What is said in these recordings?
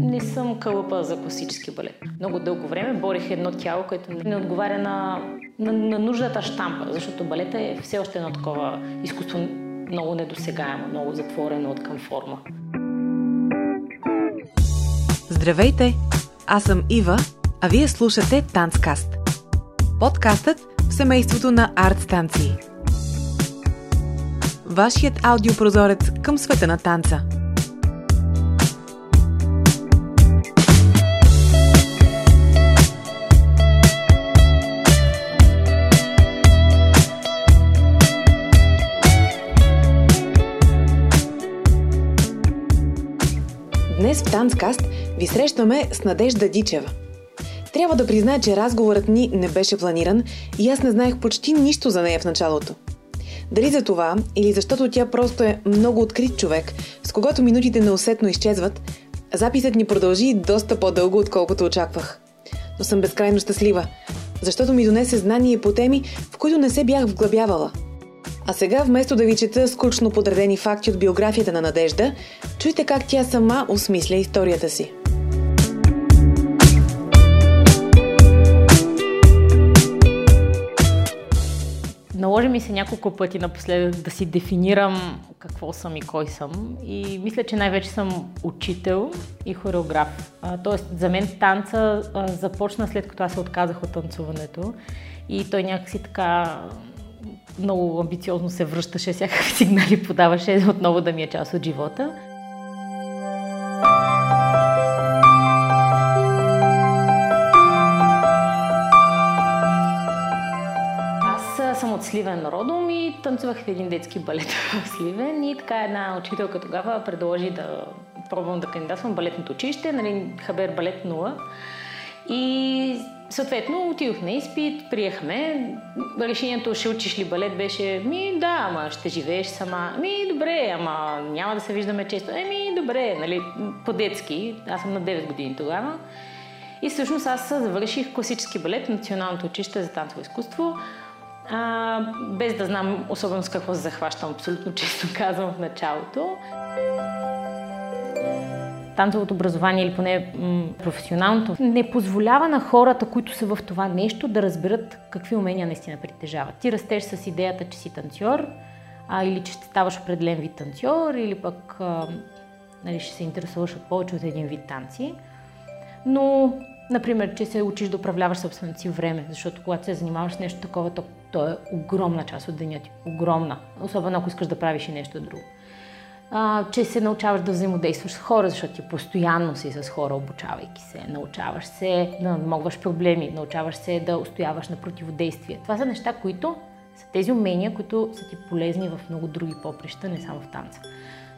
Не съм кълъпа за класически балет. Много дълго време борих едно тяло, което не отговаря на, на, на нуждата штампа, защото балета е все още едно такова изкуство много недосегаемо, много затворено от към форма. Здравейте! Аз съм Ива, а вие слушате Танцкаст. Подкастът в семейството на арт станции. Вашият аудиопрозорец към света на танца – Днес в Танцкаст ви срещаме с Надежда Дичева. Трябва да призная, че разговорът ни не беше планиран и аз не знаех почти нищо за нея в началото. Дали за това, или защото тя просто е много открит човек, с когото минутите неусетно изчезват, записът ни продължи доста по-дълго, отколкото очаквах. Но съм безкрайно щастлива, защото ми донесе знание по теми, в които не се бях вглъбявала – а сега, вместо да ви чета скучно подредени факти от биографията на Надежда, чуйте как тя сама осмисля историята си. Наложи ми се няколко пъти напоследък да си дефинирам какво съм и кой съм. И мисля, че най-вече съм учител и хореограф. тоест, за мен танца а, започна след като аз се отказах от танцуването. И той някакси така много амбициозно се връщаше, всякакви сигнали подаваше отново да ми е част от живота. Аз съм от Сливен родом и танцувах в един детски балет в Сливен и така една учителка тогава предложи да пробвам да кандидатствам балетното училище, нали, Хабер балет 0. И съответно отидох на изпит, приехме. Решението ще учиш ли балет беше ми да, ама ще живееш сама. Ми добре, ама няма да се виждаме често. Еми добре, нали, по-детски. Аз съм на 9 години тогава. И всъщност аз завърших класически балет в Националното училище за танцово изкуство. А, без да знам особено с какво се захващам, абсолютно често казвам в началото танцовото образование или поне м- професионалното не позволява на хората, които са в това нещо, да разберат какви умения наистина притежават. Ти растеш с идеята, че си танцор, а, или че ще ставаш определен вид танцор, или пък а, нали, ще се интересуваш от повече от един вид танци. Но, например, че се учиш да управляваш собственото си време, защото когато се занимаваш с нещо такова, то, то е огромна част от деня ти. Огромна. Особено ако искаш да правиш и нещо друго а, че се научаваш да взаимодействаш с хора, защото ти постоянно си с хора, обучавайки се. Научаваш се да надмогваш проблеми, научаваш се да устояваш на противодействие. Това са неща, които са тези умения, които са ти полезни в много други поприща, не само в танца.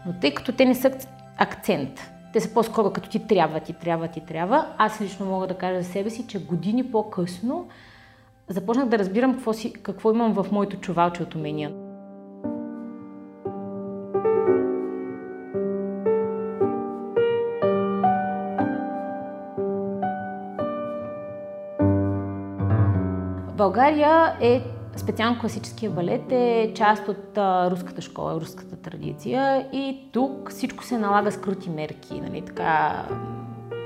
Но тъй като те не са акцент, те са по-скоро като ти трябва, ти трябва, ти трябва, аз лично мога да кажа за себе си, че години по-късно започнах да разбирам какво, си, какво имам в моето чувалче от умения. България е специално класическия балет е част от а, руската школа, руската традиция и тук всичко се налага с крути мерки. Нали, така,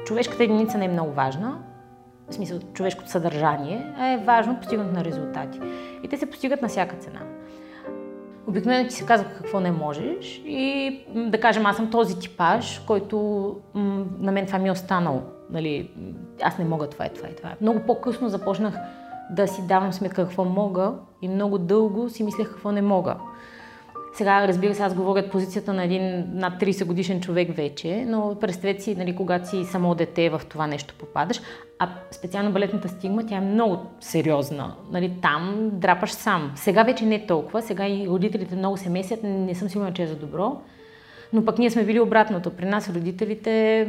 човешката единица не е много важна, в смисъл човешкото съдържание, а е важно постигането на резултати. И те се постигат на всяка цена. Обикновено ти се казва какво не можеш и да кажем, аз съм този типаж, който м- на мен това ми е останало. Нали, аз не мога това и това и това. Много по-късно започнах да си давам сметка какво мога и много дълго си мислех какво не мога. Сега, разбира се, аз говоря от позицията на един над 30 годишен човек вече, но представете си, нали, когато си само дете в това нещо попадаш, а специално балетната стигма, тя е много сериозна. Нали, там драпаш сам. Сега вече не толкова, сега и родителите много се месят, не съм сигурна, че е за добро, но пък ние сме били обратното. При нас родителите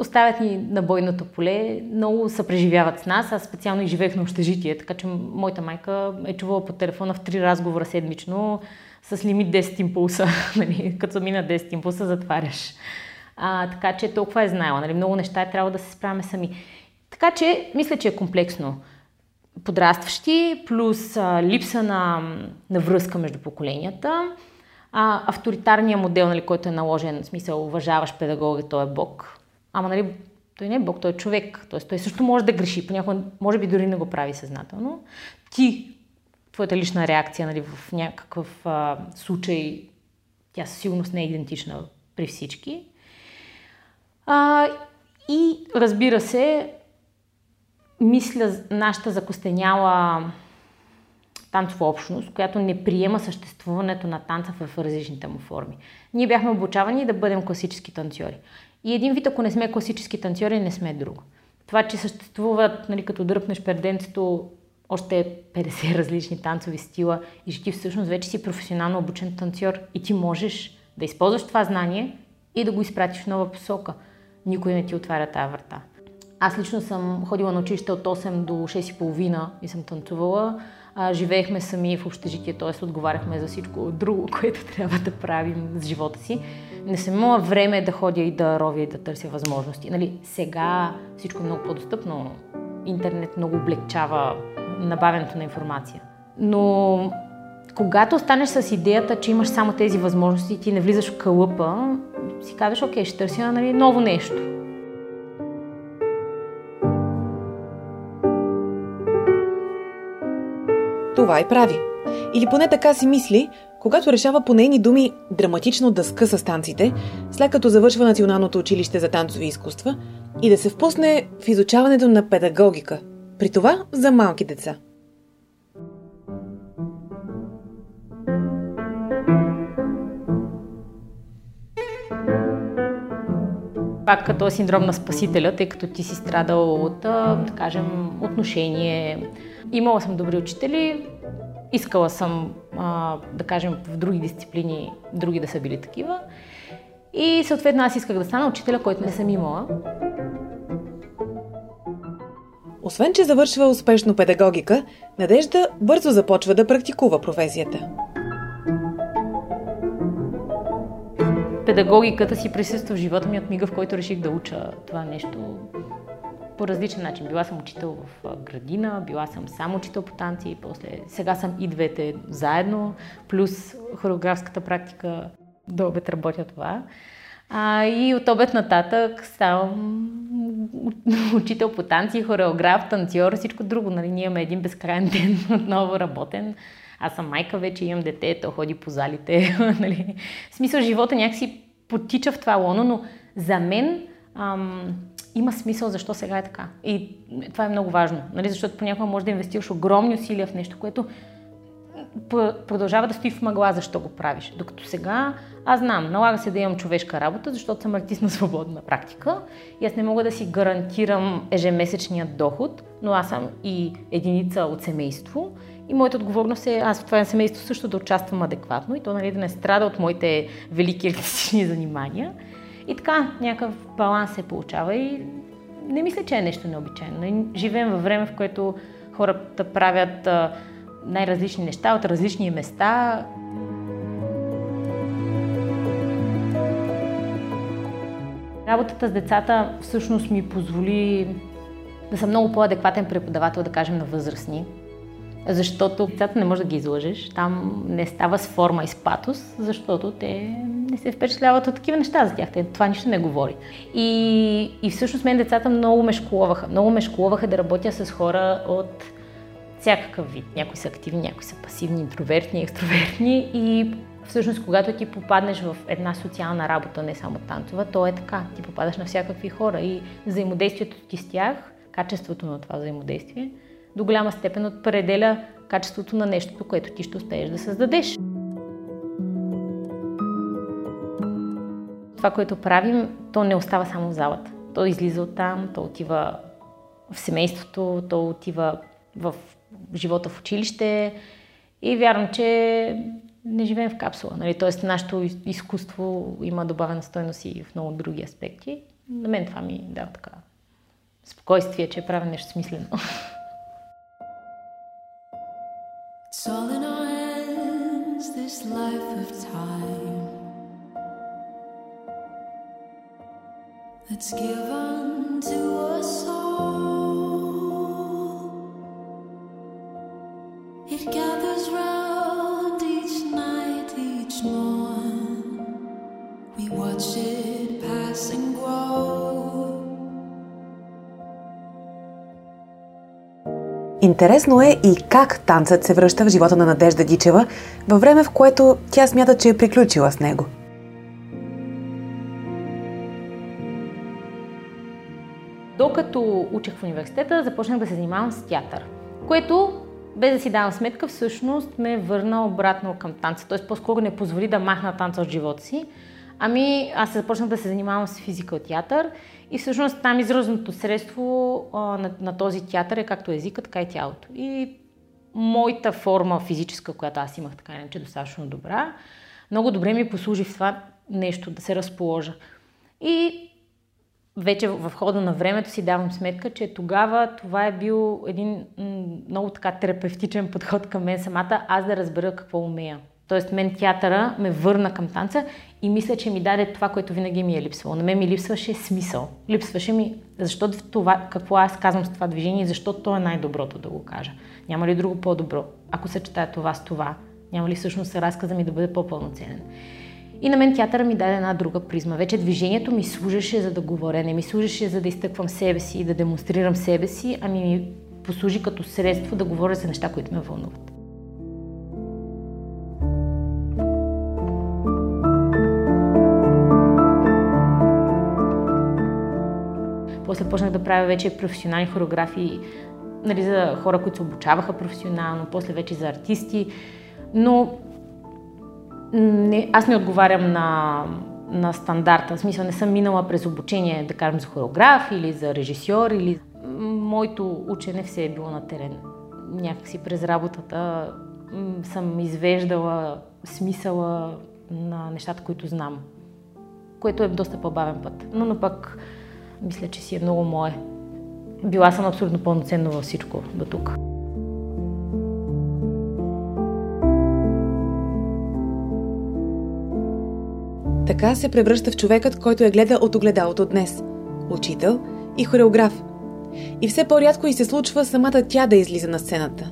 оставят ни на бойното поле, много се преживяват с нас. Аз специално и живеех на общежитие, така че моята майка е чувала по телефона в три разговора седмично с лимит 10 импулса. Нали? Като мина 10 импулса, затваряш. А, така че толкова е знаела. Нали? Много неща е трябва да се справяме сами. Така че, мисля, че е комплексно. Подрастващи, плюс а, липса на, на връзка между поколенията, а, авторитарния модел, нали, който е наложен, в смисъл уважаваш педагога, той е бог. Ама нали, той не е бог, той е човек. Тоест, той също може да греши. Понякога, може би дори не го прави съзнателно. Ти, твоята лична реакция нали, в някакъв а, случай, тя със сигурност не е идентична при всички. А, и разбира се, мисля, нашата закостеняла танцова общност, която не приема съществуването на танца в различните му форми. Ние бяхме обучавани да бъдем класически танцори. И един вид, ако не сме класически танцори, не сме друго. Това, че съществуват, нали, като дръпнеш перденцето, още 50 различни танцови стила и че ти всъщност вече си професионално обучен танцор и ти можеш да използваш това знание и да го изпратиш в нова посока. Никой не ти отваря тази врата. Аз лично съм ходила на училище от 8 до 6.30 и съм танцувала. А, живеехме сами в общежитие, т.е. отговаряхме за всичко друго, което трябва да правим с живота си. Не съм имала време да ходя и да ровя и да търся възможности. Нали, сега всичко е много по-достъпно. Интернет много облегчава набавянето на информация. Но когато останеш с идеята, че имаш само тези възможности и ти не влизаш в кълъпа, си казваш, окей, ще търся нали, ново нещо. Това и прави. Или поне така си мисли, когато решава по нейни думи драматично да скъса станците, след като завършва Националното училище за танцови изкуства и да се впусне в изучаването на педагогика, при това за малки деца. Пак като синдром на спасителя, тъй като ти си страдал от, да кажем, отношение. Имала съм добри учители, искала съм, да кажем, в други дисциплини, други да са били такива. И съответно аз исках да стана учителя, който не съм имала. Освен, че завършва успешно педагогика, Надежда бързо започва да практикува професията. Педагогиката си присъства в живота ми от мига, в който реших да уча това нещо по различен начин. Била съм учител в градина, била съм сам учител по танци, после сега съм и двете заедно, плюс хореографската практика до обед работя това. А, и от обед нататък ставам учител по танци, хореограф, танцор, всичко друго. Нали, ние имаме един безкрайен ден отново работен. Аз съм майка вече, имам дете, то ходи по залите. нали. В смисъл, живота някакси потича в това лоно, но за мен ам, има смисъл защо сега е така. И това е много важно, нали? защото понякога може да инвестираш огромни усилия в нещо, което продължава да стои в мъгла защо го правиш. Докато сега аз знам, налага се да имам човешка работа, защото съм артист на свободна практика и аз не мога да си гарантирам ежемесечния доход, но аз съм и единица от семейство и моята отговорност е аз в това семейство също да участвам адекватно и то нали, да не страда от моите велики артистични занимания. И така, някакъв баланс се получава и не мисля, че е нещо необичайно. Живеем във време, в което хората правят най-различни неща от различни места. Работата с децата всъщност ми позволи да съм много по-адекватен преподавател, да кажем, на възрастни защото децата не може да ги излъжеш. Там не става с форма и с патос, защото те не се впечатляват от такива неща за тях. Те, това нищо не говори. И, и всъщност мен децата много ме школуваха. Много ме школуваха да работя с хора от всякакъв вид. Някои са активни, някои са пасивни, интровертни, екстровертни и всъщност когато ти попаднеш в една социална работа, не само танцова, то е така. Ти попадаш на всякакви хора и взаимодействието ти с тях, качеството на това взаимодействие – до голяма степен определя качеството на нещото, което ти ще успееш да създадеш. Това, което правим, то не остава само в залата. То излиза от там, то отива в семейството, то отива в живота в училище и вярвам, че не живеем в капсула. Нали? Тоест, нашето изкуство има добавена стойност и в много други аспекти. На мен това ми дава така спокойствие, че правя нещо смислено. all in our hands, this life of time that's given to us all. It gathers round each night, each morning. We watch it pass Интересно е и как танцът се връща в живота на Надежда Дичева във време, в което тя смята, че е приключила с него. Докато учих в университета, започнах да се занимавам с театър, което без да си давам сметка, всъщност ме върна обратно към танца. Тоест по-скоро не позволи да махна танца от живота си. Ами аз започнах да се занимавам с физика от театър и всъщност там изразното средство а, на, на този театър е както езика, така и тялото. И моята форма физическа, която аз имах така иначе достатъчно добра, много добре ми послужи в това нещо, да се разположа. И вече в хода на времето си давам сметка, че тогава това е бил един много така терапевтичен подход към мен самата, аз да разбера какво умея. Тоест, мен театъра ме върна към танца и мисля, че ми даде това, което винаги ми е липсвало. На мен ми липсваше смисъл. Липсваше ми, защото това, какво аз казвам с това движение, защото то е най-доброто да го кажа. Няма ли друго по-добро? Ако съчетая това с това, няма ли всъщност разказа ми да бъде по-пълноценен? И на мен театъра ми даде една друга призма. Вече движението ми служеше за да говоря, не ми служеше за да изтъквам себе си и да демонстрирам себе си, ами ми послужи като средство да говоря за неща, които ме вълнуват. После почнах да правя вече професионални хореографии нали, за хора, които се обучаваха професионално, после вече за артисти. Но не, аз не отговарям на, на стандарта. В смисъл не съм минала през обучение, да кажем, за хореограф или за режисьор. Или... Моето учене все е било на терен. Някакси през работата съм извеждала смисъла на нещата, които знам. Което е доста по-бавен път. Но, но пък мисля, че си е много мое. Била съм абсолютно пълноценно във всичко до тук. Така се превръща в човекът, който е гледа от огледалото днес. Учител и хореограф. И все по-рядко и се случва самата тя да излиза на сцената.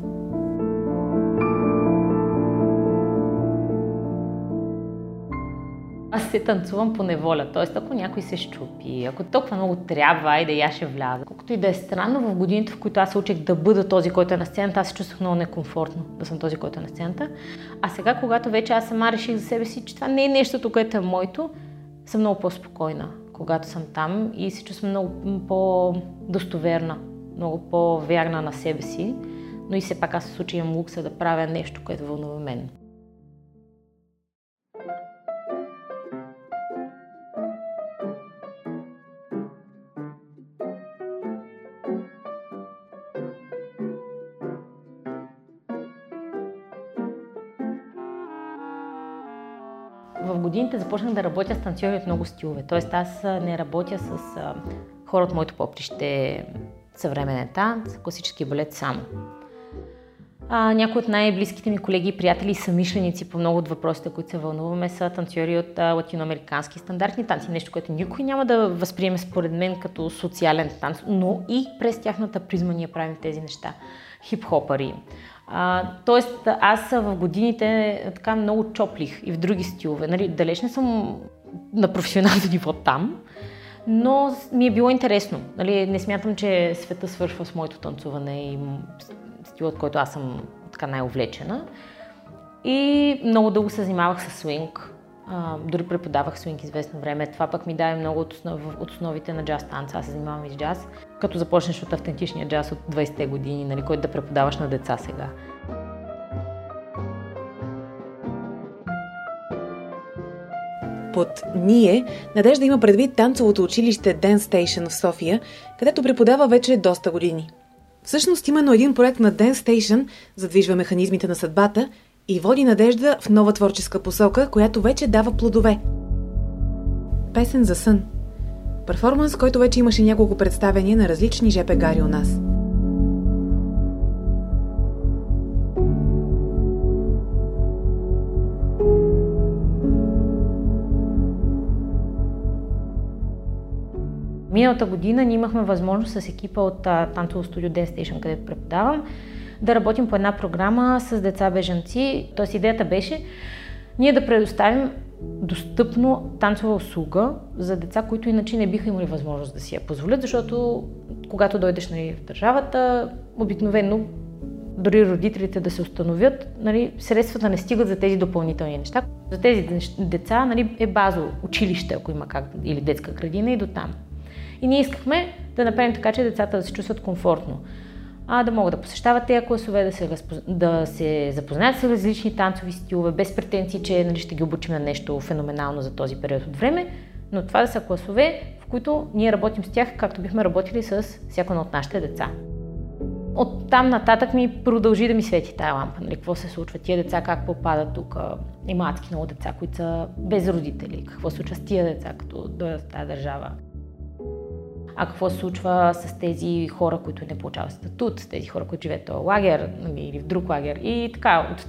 Аз се танцувам по неволя, т.е. ако някой се щупи, ако толкова много трябва, айде я ще вляза. Колкото и да е странно, в годините, в които аз се учих да бъда този, който е на сцената, аз се чувствах много некомфортно да съм този, който е на сцената. А сега, когато вече аз сама реших за себе си, че това не е нещото, което е моето, съм много по-спокойна, когато съм там и се чувствам много по-достоверна, много по-вярна на себе си. Но и все пак аз в случай имам лукса да правя нещо, което вълнува мен. Годините започнах да работя с танцори от много стилове. Тоест аз не работя с хора от моето поприще, съвременен танц, класически балет само. А, някои от най-близките ми колеги и приятели и самишленици по много от въпросите, които се вълнуваме, са танцори от а, латиноамерикански стандартни танци. Нещо, което никой няма да възприеме според мен като социален танц, но и през тяхната призма ние правим тези неща. Хип-хопари, а, тоест, аз в годините така много чоплих и в други стилове. Нали, далеч не съм на професионално ниво там, но ми е било интересно. Нали, не смятам, че света свършва с моето танцуване и стилът, който аз съм така най-увлечена. И много дълго се занимавах с свинг. А, дори преподавах свинг известно време. Това пък ми даде много от, основ, от основите на джаз танца. Аз се занимавам и с джаз. Като започнеш от автентичния джаз от 20-те години, нали, който да преподаваш на деца сега. Под «Ние» Надежда има предвид танцовото училище Dance Station в София, където преподава вече доста години. Всъщност именно един проект на Dance Station задвижва механизмите на съдбата – и води надежда в нова творческа посока, която вече дава плодове. Песен за сън. Перформанс, който вече имаше няколко представения на различни ЖП гари у нас. Миналата година ние имахме възможност с екипа от танцово студио Dance Station, където преподавам, да работим по една програма с деца бежанци. Тоест идеята беше ние да предоставим достъпно танцова услуга за деца, които иначе не биха имали възможност да си я позволят, защото когато дойдеш нали, в държавата, обикновено дори родителите да се установят, нали, средствата не стигат за тези допълнителни неща. За тези деца нали, е базо училище, ако има как, или детска градина и до там. И ние искахме да направим така, че децата да се чувстват комфортно. А, да могат да посещават тези класове, да се, да се запознаят с различни танцови стилове, без претенции, че нали, ще ги обучим на нещо феноменално за този период от време, но това да са класове, в които ние работим с тях, както бихме работили с всяко от нашите деца. От там нататък ми продължи да ми свети тая лампа. Нали, какво се случва? Тия деца как попадат тук? Има адски много деца, които са без родители. Какво се случва с тия деца, като дойдат в тази държава? А какво се случва с тези хора, които не получават статут, с тези хора, които живеят в лагер нали, или в друг лагер? И така, от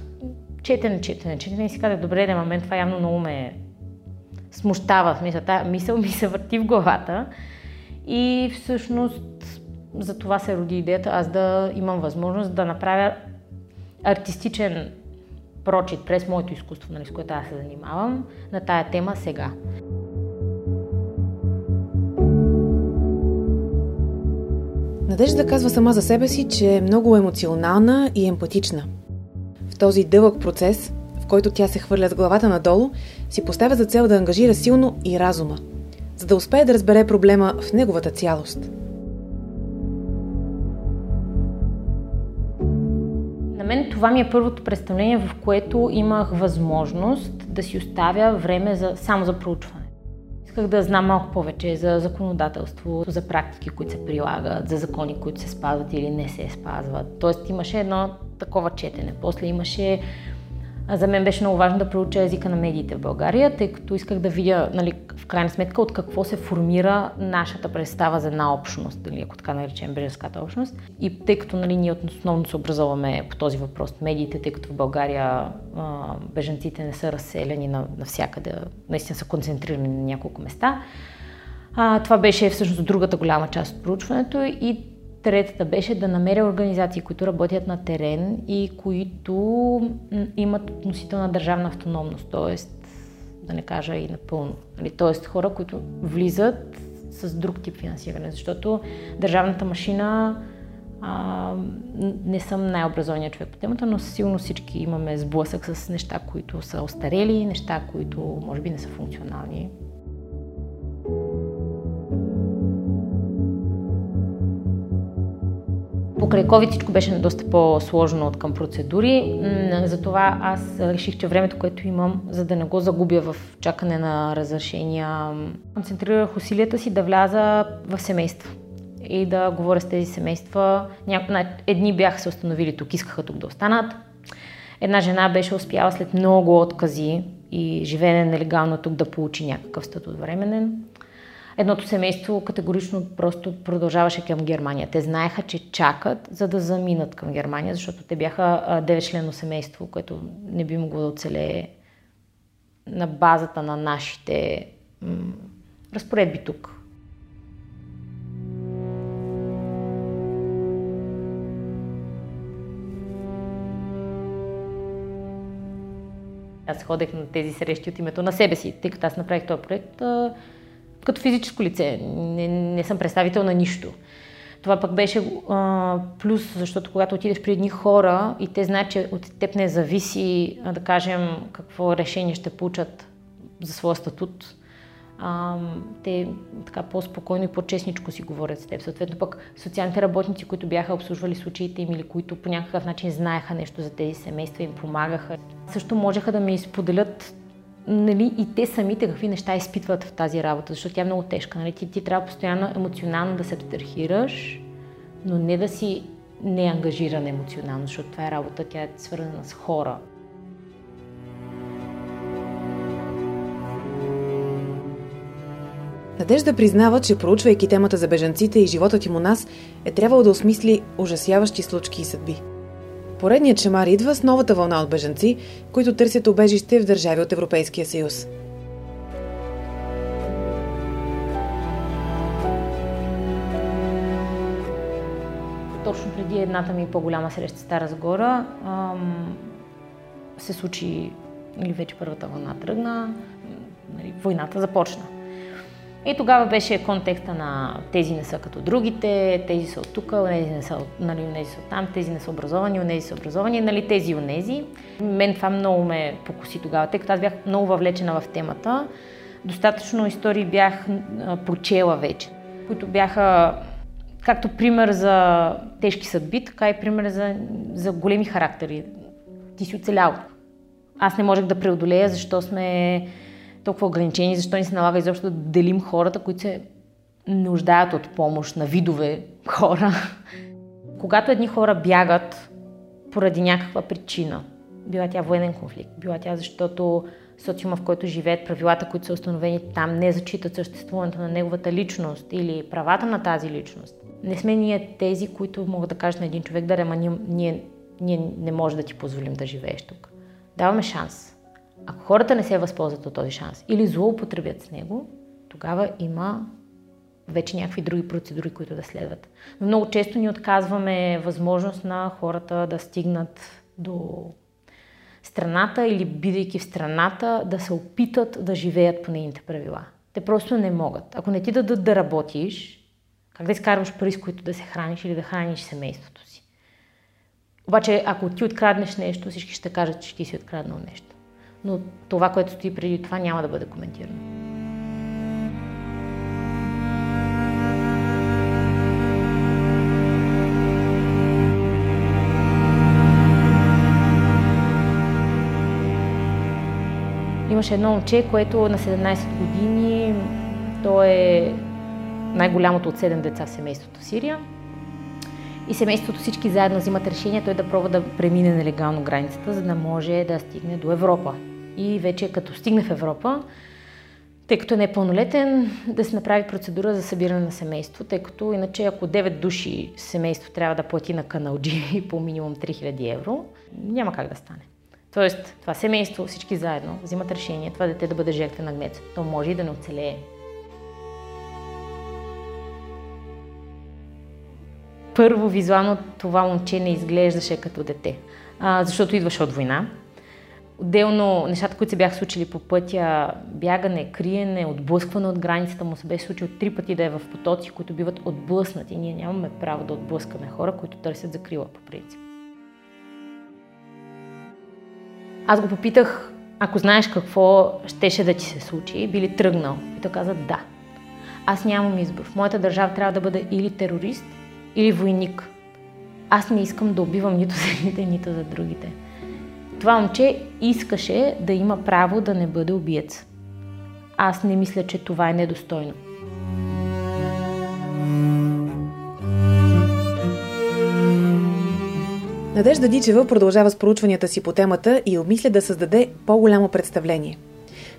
четене, четене, четене и си казах, добре, на момент това явно много ме смущава. Смисъл, тази мисъл ми се върти в главата. И всъщност за това се роди идеята аз да имам възможност да направя артистичен прочит през моето изкуство, нали, с което аз се занимавам, на тая тема сега. Надежда казва сама за себе си, че е много емоционална и емпатична. В този дълъг процес, в който тя се хвърля с главата надолу, си поставя за цел да ангажира силно и разума, за да успее да разбере проблема в неговата цялост – мен това ми е първото представление, в което имах възможност да си оставя време за, само за проучване. Исках да знам малко повече за законодателство, за практики, които се прилагат, за закони, които се спазват или не се спазват. Тоест имаше едно такова четене. После имаше за мен беше много важно да проуча езика на медиите в България, тъй като исках да видя, нали, в крайна сметка, от какво се формира нашата представа за една общност, или ако така наречем беженската общност. И тъй като нали, ние основно се образуваме по този въпрос медиите, тъй като в България а, беженците не са разселени навсякъде, наистина са концентрирани на няколко места. А, това беше всъщност другата голяма част от проучването и Третата беше да намеря организации, които работят на терен и които имат относителна държавна автономност, т.е. да не кажа и напълно. Нали, т.е. хора, които влизат с друг тип финансиране, защото държавната машина а, не съм най-образованият човек по темата, но силно всички имаме сблъсък с неща, които са остарели, неща, които може би не са функционални. Покрай COVID всичко беше доста по-сложно от към процедури, затова аз реших, че времето, което имам, за да не го загубя в чакане на разрешения, концентрирах усилията си да вляза в семейства и да говоря с тези семейства. Едни бяха се установили тук, искаха тук да останат. Една жена беше успяла след много откази и живеене нелегално тук да получи някакъв статут временен едното семейство категорично просто продължаваше към Германия. Те знаеха, че чакат, за да заминат към Германия, защото те бяха 9-членно семейство, което не би могло да оцелее на базата на нашите м- разпоредби тук. Аз ходех на тези срещи от името на себе си, тъй като аз направих този проект като физическо лице. Не, не съм представител на нищо. Това пък беше а, плюс, защото когато отидеш при едни хора и те знаят, че от теб не зависи, а, да кажем, какво решение ще получат за своя статут, а, те така по-спокойно и по-честничко си говорят с теб. Съответно пък социалните работници, които бяха обслужвали случаите им или които по някакъв начин знаеха нещо за тези семейства, им помагаха. Също можеха да ми споделят нали, и те самите какви неща изпитват в тази работа, защото тя е много тежка. Нали? Ти, ти трябва постоянно емоционално да се абстрахираш, но не да си неангажиран емоционално, защото това е работа, тя е свързана с хора. Надежда признава, че проучвайки темата за бежанците и животът им у нас, е трябвало да осмисли ужасяващи случки и съдби. Поредният шамар идва с новата вълна от бежанци, които търсят обежище в държави от Европейския съюз. Точно преди едната ми по-голяма среща Стара Загора се случи или вече първата вълна тръгна, нали, войната започна. И тогава беше контекста на тези не са като другите, тези са от тук, онези не са, нали, онези са от там, тези не са образовани, онези са образовани, нали, тези и онези. Мен това много ме покуси тогава, тъй като аз бях много въвлечена в темата. Достатъчно истории бях прочела вече, които бяха както пример за тежки съдби, така и пример за, за големи характери. Ти си оцелял. Аз не можех да преодолея, защо сме толкова ограничени, защо ни се налага изобщо да делим хората, които се нуждаят от помощ на видове хора. Когато едни хора бягат поради някаква причина, била тя военен конфликт, била тя защото социума, в който живеят, правилата, които са установени там, не зачитат съществуването на неговата личност или правата на тази личност. Не сме ние тези, които могат да кажат на един човек, да, ама ние, ние, ние не може да ти позволим да живееш тук. Даваме шанс. Ако хората не се възползват от този шанс или злоупотребят с него, тогава има вече някакви други процедури, които да следват. Но много често ни отказваме възможност на хората да стигнат до страната или бидейки в страната, да се опитат да живеят по нейните правила. Те просто не могат. Ако не ти дадат да работиш, как да изкарваш пари, с които да се храниш или да храниш семейството си? Обаче, ако ти откраднеш нещо, всички ще кажат, че ти си откраднал нещо но това, което стои преди това, няма да бъде коментирано. Имаше едно момче, което на 17 години, то е най-голямото от 7 деца в семейството Сирия. И семейството всички заедно взимат решение той да пробва да премине нелегално границата, за да може да стигне до Европа. И вече като стигне в Европа, тъй като не е пълнолетен, да се направи процедура за събиране на семейство, тъй като иначе ако 9 души семейство трябва да плати на каналджи по минимум 3000 евро, няма как да стане. Тоест, това семейство, всички заедно, взимат решение това дете да бъде жертва на гнец. То може и да не оцелее. Първо, визуално това момче не изглеждаше като дете, а, защото идваше от война. Отделно нещата, които се бяха случили по пътя, бягане, криене, отблъскване от границата му се беше случило три пъти да е в потоци, които биват отблъснати. Ние нямаме право да отблъскаме хора, които търсят закрила по принцип. Аз го попитах, ако знаеш какво щеше да ти се случи, би ли тръгнал? И той каза да. Аз нямам избор. В моята държава трябва да бъда или терорист, или войник. Аз не искам да убивам нито за едните, нито за другите. Това момче искаше да има право да не бъде убиец. Аз не мисля, че това е недостойно. Надежда Дичева продължава с проучванията си по темата и обмисля да създаде по-голямо представление.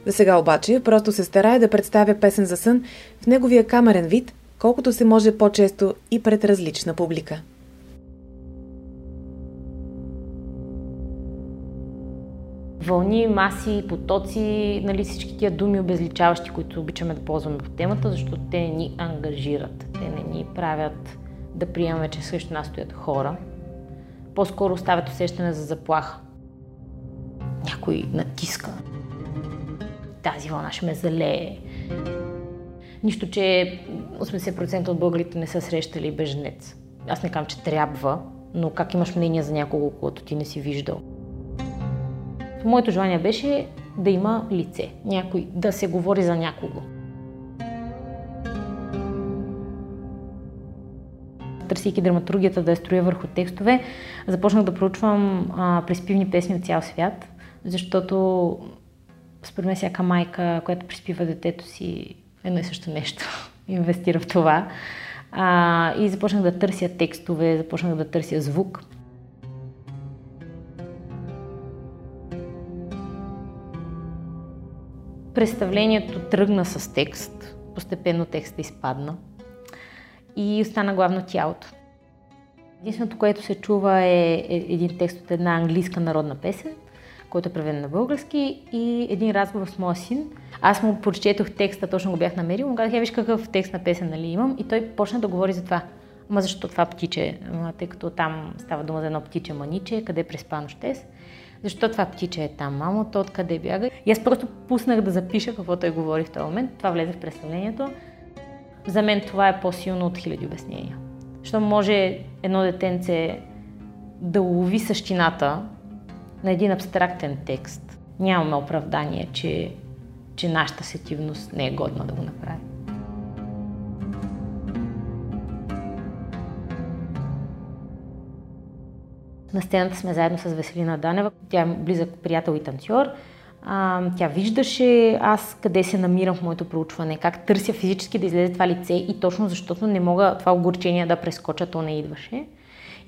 За сега обаче просто се старае да представя песен за сън в неговия камерен вид, колкото се може по-често и пред различна публика. вълни, маси, потоци, нали, всички тия думи обезличаващи, които обичаме да ползваме по темата, защото те не ни ангажират, те не ни правят да приемаме, че срещу нас стоят хора. По-скоро оставят усещане за заплаха. Някой натиска. Тази вълна ще ме залее. Нищо, че 80% от българите не са срещали беженец. Аз не казвам, че трябва, но как имаш мнение за някого, когато ти не си виждал? Моето желание беше да има лице, някой, да се говори за някого. търсейки драматургията да я строя върху текстове, започнах да проучвам а, приспивни песни от цял свят, защото според мен всяка майка, която приспива детето си, едно и също нещо, инвестира в това. А, и започнах да търся текстове, започнах да търся звук. Представлението тръгна с текст, постепенно текста изпадна и остана главно тялото. Единственото, което се чува е, е един текст от една английска народна песен, който е преведен на български и един разговор с моя син. Аз му прочетох текста, точно го бях намерил, му казах, я виж какъв текст на песен нали, имам и той почна да говори за това. Ма защо това птиче? Тъй като там става дума за едно птиче маниче, къде преспа нощес. Защо това птиче е там, мамо? То откъде бяга? И аз просто пуснах да запиша какво той говори в този момент. Това влезе в представлението. За мен това е по-силно от хиляди обяснения. Що може едно детенце да улови същината на един абстрактен текст. Нямаме оправдание, че, че нашата сетивност не е годна да го направи. На сцената сме заедно с Веселина Данева. Тя е близък приятел и танцор. А, тя виждаше аз къде се намирам в моето проучване, как търся физически да излезе това лице и точно защото не мога това огорчение да прескоча, то не идваше.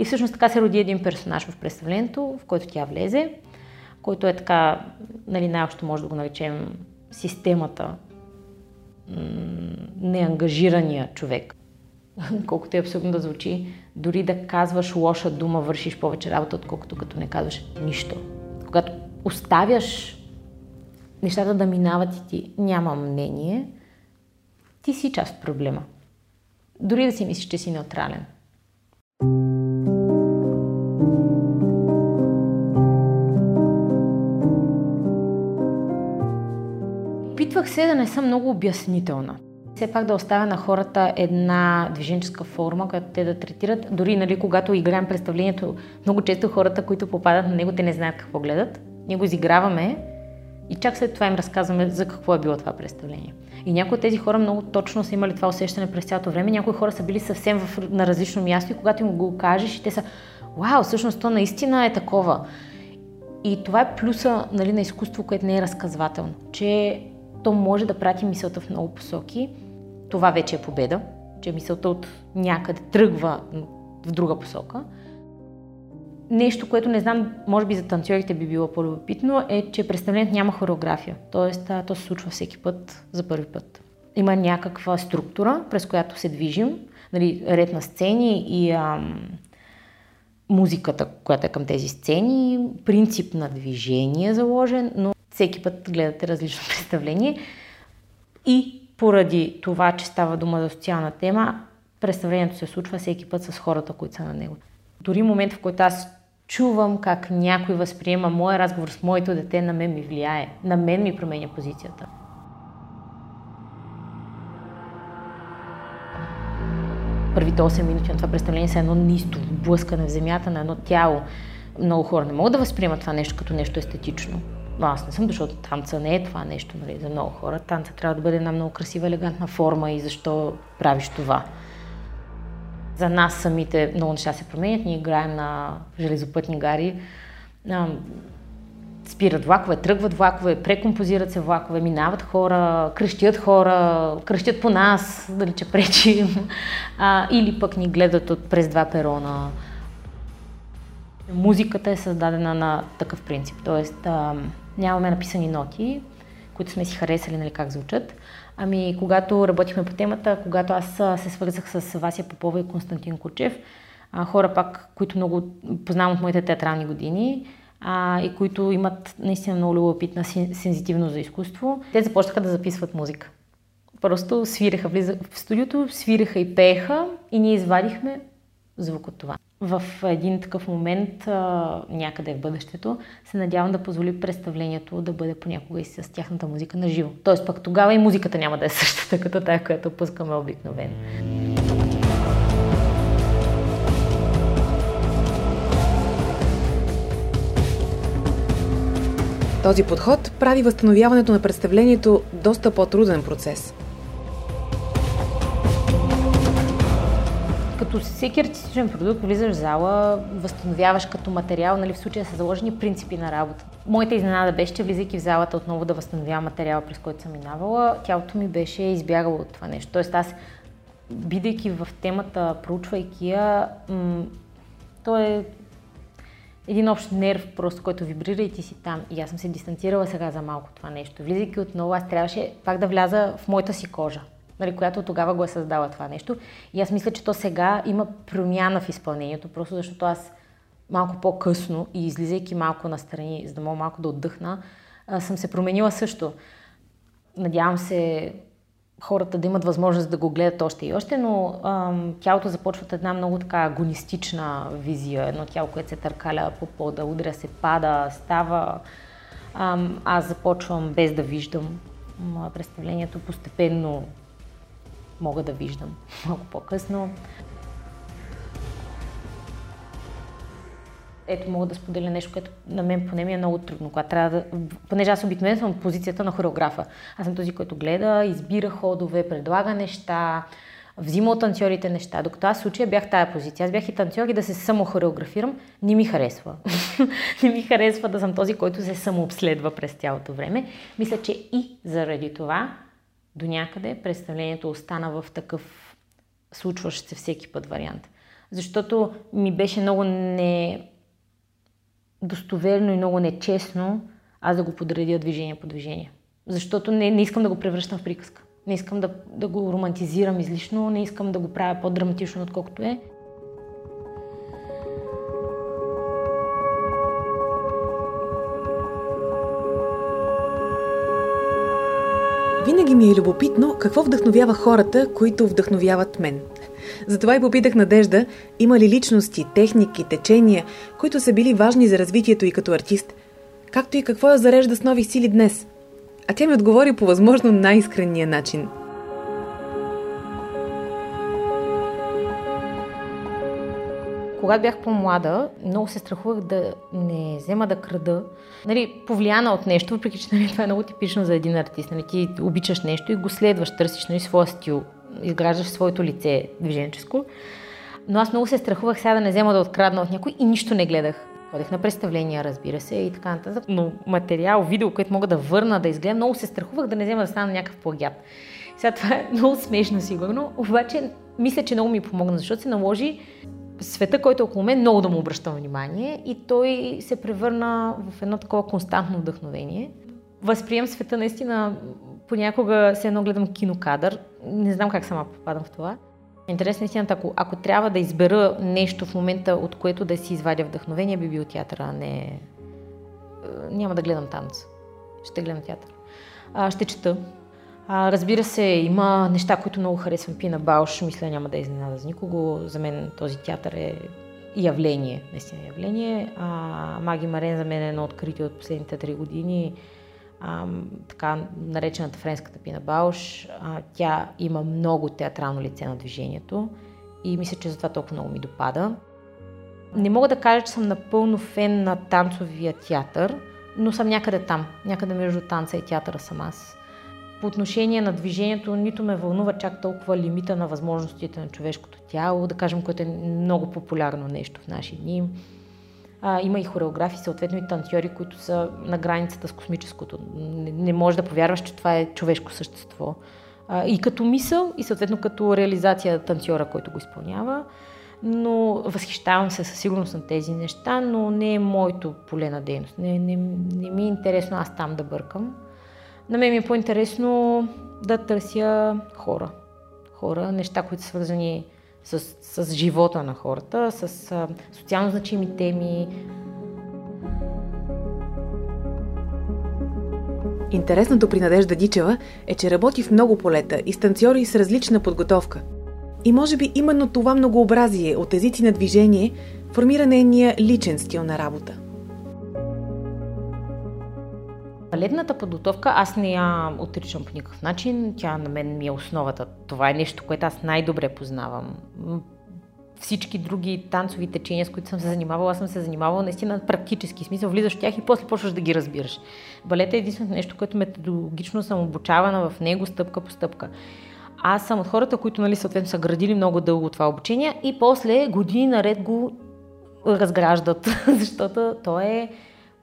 И всъщност така се роди един персонаж в представлението, в който тя влезе, който е така, нали, най-общо може да го наречем системата, неангажирания човек. Колкото е абсурдно да звучи, дори да казваш лоша дума, вършиш повече работа, отколкото като не казваш нищо. Когато оставяш нещата да минават и ти няма мнение, ти си част от проблема. Дори да си мислиш, че си неутрален. Опитвах се да не съм много обяснителна. Все пак да оставя на хората една движенческа форма, която те да третират. Дори нали, когато играем представлението, много често хората, които попадат на него, те не знаят какво гледат. Ние го изиграваме и чак след това им разказваме за какво е било това представление. И някои от тези хора много точно са имали това усещане през цялото време. Някои хора са били съвсем в, на различно място и когато им го кажеш, те са, вау, всъщност то наистина е такова. И това е плюса нали, на изкуство, което не е разказвателно, че то може да прати мисълта в много посоки. Това вече е победа, че мисълта от някъде тръгва в друга посока. Нещо, което не знам, може би за танцорите би било по-любопитно, е, че представлението няма хореография. Тоест, то се случва всеки път за първи път. Има някаква структура, през която се движим, нали, ред на сцени и ам, музиката, която е към тези сцени, принцип на движение заложен, но всеки път гледате различно представление. И поради това, че става дума за социална тема, представлението се случва всеки път с хората, които са на него. Дори момент, в който аз чувам как някой възприема моя разговор с моето дете, на мен ми влияе. На мен ми променя позицията. Първите 8 минути на това представление са едно нисто, блъскане в земята на едно тяло. Много хора не могат да възприемат това нещо като нещо естетично. Но аз не съм, защото танца не е това нещо нали, за много хора. Танца трябва да бъде една много красива, елегантна форма и защо правиш това. За нас самите много неща се променят. Ние играем на железопътни гари. Спират влакове, тръгват влакове, прекомпозират се влакове, минават хора, кръщят хора, кръщят по нас, дали че пречим. А, или пък ни гледат от през два перона. Музиката е създадена на такъв принцип. Тоест, нямаме написани ноти, които сме си харесали, нали, как звучат. Ами, когато работихме по темата, когато аз се свързах с Вася Попова и Константин Кучев, хора пак, които много познавам от моите театрални години, а, и които имат наистина много любопитна сензитивност за изкуство, те започнаха да записват музика. Просто свиреха, влиза в студиото, свиреха и пееха и ние извадихме звук от това в един такъв момент, някъде в бъдещето, се надявам да позволи представлението да бъде понякога и с тяхната музика на живо. Тоест пък тогава и музиката няма да е същата, като тая, която пускаме обикновено. Този подход прави възстановяването на представлението доста по-труден процес – като всеки артистичен продукт влизаш в зала, възстановяваш като материал, нали, в случая са заложени принципи на работа. Моята изненада беше, че влизайки в залата отново да възстановявам материала, през който съм минавала, тялото ми беше избягало от това нещо. Тоест аз, бидейки в темата, проучвайки я, м- то е един общ нерв, просто, който вибрира и ти си там. И аз съм се дистанцирала сега за малко това нещо. Влизайки отново, аз трябваше пак да вляза в моята си кожа нали, която тогава го е създала това нещо. И аз мисля, че то сега има промяна в изпълнението, просто защото аз малко по-късно и излизайки малко настрани, за да мога малко да отдъхна, съм се променила също. Надявам се хората да имат възможност да го гледат още и още, но ам, тялото започва една много така агонистична визия, едно тяло, което се търкаля по пода, удря се, пада, става. Ам, аз започвам без да виждам представлението, постепенно мога да виждам много по-късно. ето мога да споделя нещо, което на мен поне ми е много трудно, когато трябва да... Понеже аз обикновено съм в позицията на хореографа. Аз съм този, който гледа, избира ходове, предлага неща, взима от танцорите неща. Докато аз в случая бях тая позиция. Аз бях и танцор и да се самохореографирам, не ми харесва. не ми харесва да съм този, който се самообследва през цялото време. Мисля, че и заради това до някъде представлението остана в такъв случващ се всеки път вариант. Защото ми беше много не достоверно и много нечестно аз да го подредя движение по движение. Защото не, не искам да го превръщам в приказка. Не искам да, да го романтизирам излишно, не искам да го правя по-драматично, отколкото е. Ми е любопитно какво вдъхновява хората, които вдъхновяват мен. Затова и попитах Надежда, има ли личности, техники, течения, които са били важни за развитието и като артист, както и какво я зарежда с нови сили днес. А тя ми отговори по възможно най-искренния начин – Когато бях по-млада, много се страхувах да не взема да крада. Нали, повлияна от нещо, въпреки че нали, това е много типично за един артист. Нали, ти обичаш нещо и го следваш, търсиш нали, своя стил изграждаш своето лице движенческо. Но аз много се страхувах сега да не взема да открадна от някой и нищо не гледах. Ходех на представления, разбира се, и така нататък. Но материал, видео, което мога да върна, да изгледам, много се страхувах да не взема да стана някакъв плагиат. Сега това е много смешно, сигурно, обаче мисля, че много ми помогна, защото се наложи света, който е около мен, много да му обръщам внимание и той се превърна в едно такова константно вдъхновение. Възприем света наистина понякога се едно гледам кинокадър. Не знам как сама попадам в това. Интересна истината, ако, ако трябва да избера нещо в момента, от което да си извадя вдъхновение, би бил театъра, а не... Е, няма да гледам танц. Ще гледам театър. А, ще чета. А, разбира се, има неща, които много харесвам. Пина Бауш, мисля, няма да изненада за никого. За мен този театър е явление, наистина явление. А, Маги Марен за мен е едно откритие от последните три години а, така наречената френската Пина Бауш. А, тя има много театрално лице на движението и мисля, че затова толкова много ми допада. Не мога да кажа, че съм напълно фен на танцовия театър, но съм някъде там. Някъде между танца и театъра съм аз. По отношение на движението, нито ме вълнува чак толкова лимита на възможностите на човешкото тяло, да кажем, което е много популярно нещо в наши дни а, има и хореографи, съответно и танцори, които са на границата с космическото. Не, не можеш да повярваш, че това е човешко същество. А, и като мисъл, и съответно като реализация танцора, който го изпълнява. Но възхищавам се със сигурност на тези неща, но не е моето поле на дейност. Не, не, не ми е интересно аз там да бъркам. На мен ми е по-интересно да търся хора. Хора, неща, които са свързани с, с живота на хората, с а, социално значими теми. Интересното при Надежда Дичева е, че работи в много полета и станциори с различна подготовка. И може би именно това многообразие от езици на движение формира нейния личен стил на работа. Балетната подготовка аз не я отричам по никакъв начин. Тя на мен ми е основата. Това е нещо, което аз най-добре познавам. Всички други танцови течения, с които съм се занимавала, аз съм се занимавала наистина практически смисъл. Влизаш в тях и после почваш да ги разбираш. Балет е единственото нещо, което методологично съм обучавана в него стъпка по стъпка. Аз съм от хората, които нали, съответно са градили много дълго това обучение и после години наред го разграждат, защото то е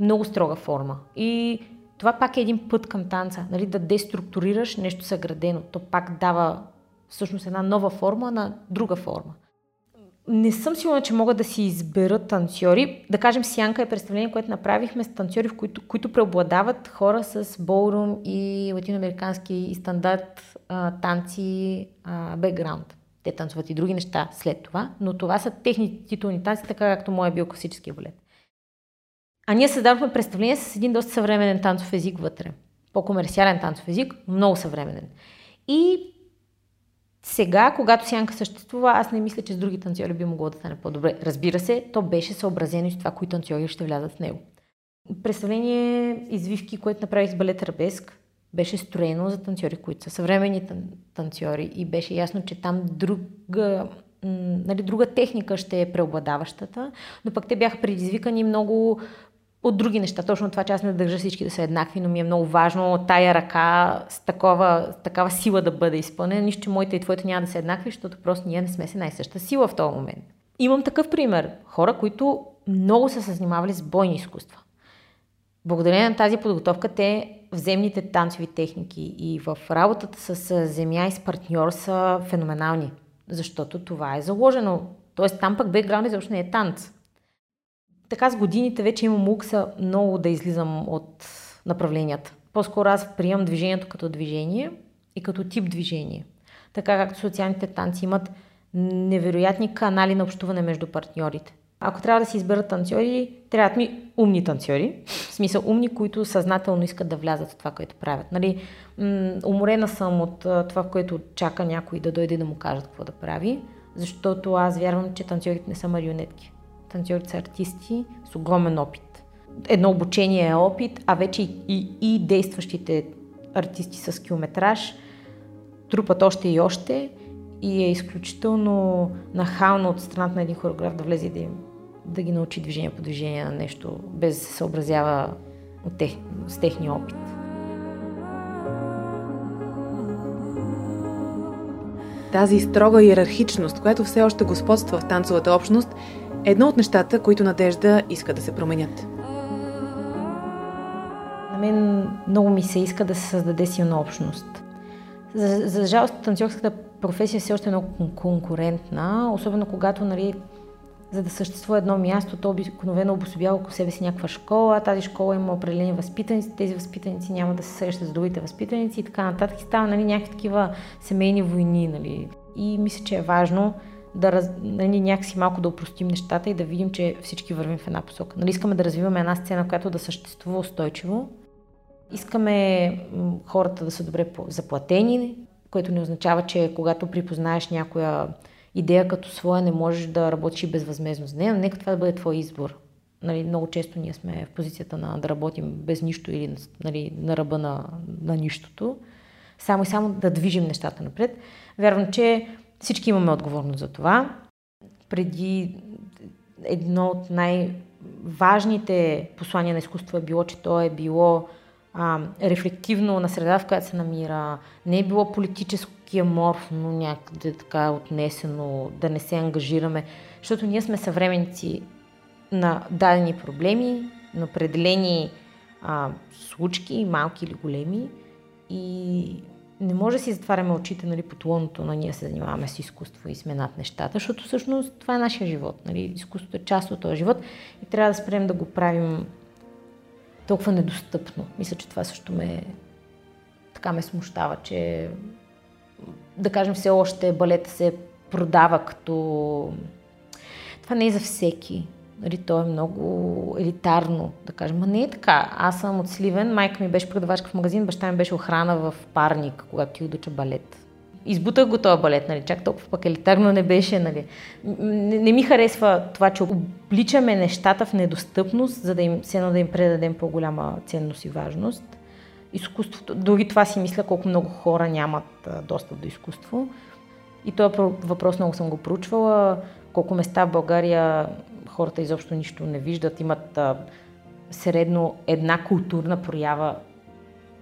много строга форма. И това пак е един път към танца, нали, да деструктурираш нещо съградено. То пак дава всъщност една нова форма на друга форма. Не съм сигурна, че могат да си изберат танцори. Да кажем, Сянка е представление, което направихме с танцори, в които, които преобладават хора с болрум и латиноамерикански и стандарт а, танци а, бекграунд. Те танцуват и други неща след това, но това са техни титулни танци, така както моя е бил класически балет. А ние създадохме представление с един доста съвременен танцов език вътре. По-комерциален танцов език, много съвременен. И сега, когато сянка съществува, аз не мисля, че с други танцори би могло да стане по-добре. Разбира се, то беше съобразено и с това, кои танцори ще влязат в него. Представление извивки, което направих с балет Рабеск, беше строено за танцори, които са съвременни танцори и беше ясно, че там друга, нали, друга техника ще е преобладаващата, но пък те бяха предизвикани много от други неща. Точно това, че аз не държа всички да са еднакви, но ми е много важно тая ръка с такова, с такава сила да бъде изпълнена. Нищо, че моите и твоите няма да са еднакви, защото просто ние не сме се най-съща сила в този момент. Имам такъв пример. Хора, които много са се занимавали с бойни изкуства. Благодарение на тази подготовка, те в земните танцови техники и в работата с земя и с партньор са феноменални. Защото това е заложено. Тоест там пък бекграунд изобщо не е танц така с годините вече имам укса много да излизам от направленията. По-скоро аз приемам движението като движение и като тип движение. Така както социалните танци имат невероятни канали на общуване между партньорите. Ако трябва да си изберат танцори, трябват ми умни танцори. В смисъл умни, които съзнателно искат да влязат в това, което правят. Нали, уморена съм от това, което чака някой да дойде да му кажат какво да прави, защото аз вярвам, че танцорите не са марионетки танцорите са артисти с огромен опит. Едно обучение е опит, а вече и, и, и действащите артисти с километраж трупат още и още и е изключително нахално от страната на един хореограф да влезе да, им, да ги научи движение по движение на нещо, без да се съобразява от тех, с техния опит. Тази строга иерархичност, която все още господства в танцовата общност, Едно от нещата, които Надежда иска да се променят. На мен много ми се иска да се създаде силна общност. За, за жалост, танцорската професия все още е много конкурентна, особено когато, нали, за да съществува едно място, то обикновено обособява около себе си някаква школа, тази школа има определени възпитаници, тези възпитаници няма да се срещат с другите възпитаници и така нататък. Става нали, някакви такива семейни войни. Нали. И мисля, че е важно да раз, нали, някакси малко да упростим нещата и да видим, че всички вървим в една посока. Нали, искаме да развиваме една сцена, която да съществува устойчиво. Искаме хората да са добре заплатени, което не означава, че когато припознаеш някоя идея като своя, не можеш да работиш безвъзмезно за нея, но нека това да бъде твой избор. Нали, много често ние сме в позицията на да работим без нищо или нали, на ръба на, на нищото. Само и само да движим нещата напред. Вярвам, че всички имаме отговорност за това. Преди едно от най-важните послания на изкуство е било, че то е било а, рефлективно на среда, в която се намира. Не е било политически аморфно, някъде така отнесено, да не се ангажираме, защото ние сме съвременници на дадени проблеми, на определени а, случки, малки или големи. И не може да си затваряме очите нали, под луното на ние се занимаваме с изкуство и сме над нещата, защото всъщност това е нашия живот. Нали? Изкуството е част от този живот и трябва да спрем да го правим толкова недостъпно. Мисля, че това също ме така ме смущава, че да кажем все още балета се продава като... Това не е за всеки. Нали, то е много елитарно, да кажем. Ма не е така. Аз съм от Сливен, майка ми беше продавачка в магазин, баща ми беше охрана в парник, когато ти удуча балет. Избутах го този балет, нали, чак толкова пък елитарно не беше. Нали. Не, не ми харесва това, че обличаме нещата в недостъпност, за да им, се да им предадем по-голяма ценност и важност. Изкуството, дори това си мисля колко много хора нямат достъп до изкуство. И този въпрос много съм го проучвала. Колко места в България хората изобщо нищо не виждат, имат а, средно една културна проява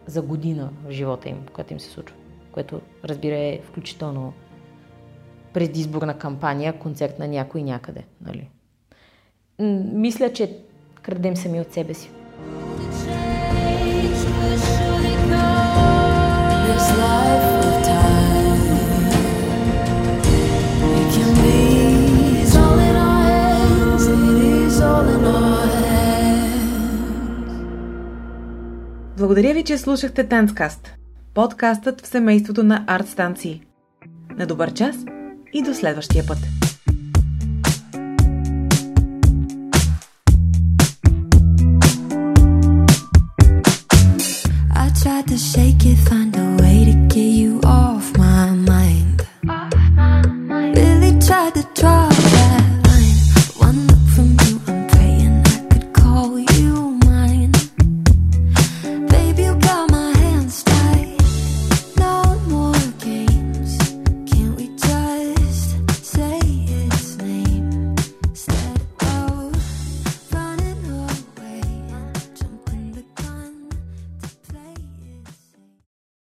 за година в живота им, която им се случва. Което, разбира, е включително предизборна кампания, концерт на някой някъде. Нали? Мисля, че крадем сами от себе си. Life Благодаря ви, че слушахте Танцкаст, подкастът в семейството на арт станции. На добър час и до следващия път! Tried to shake it, find a way to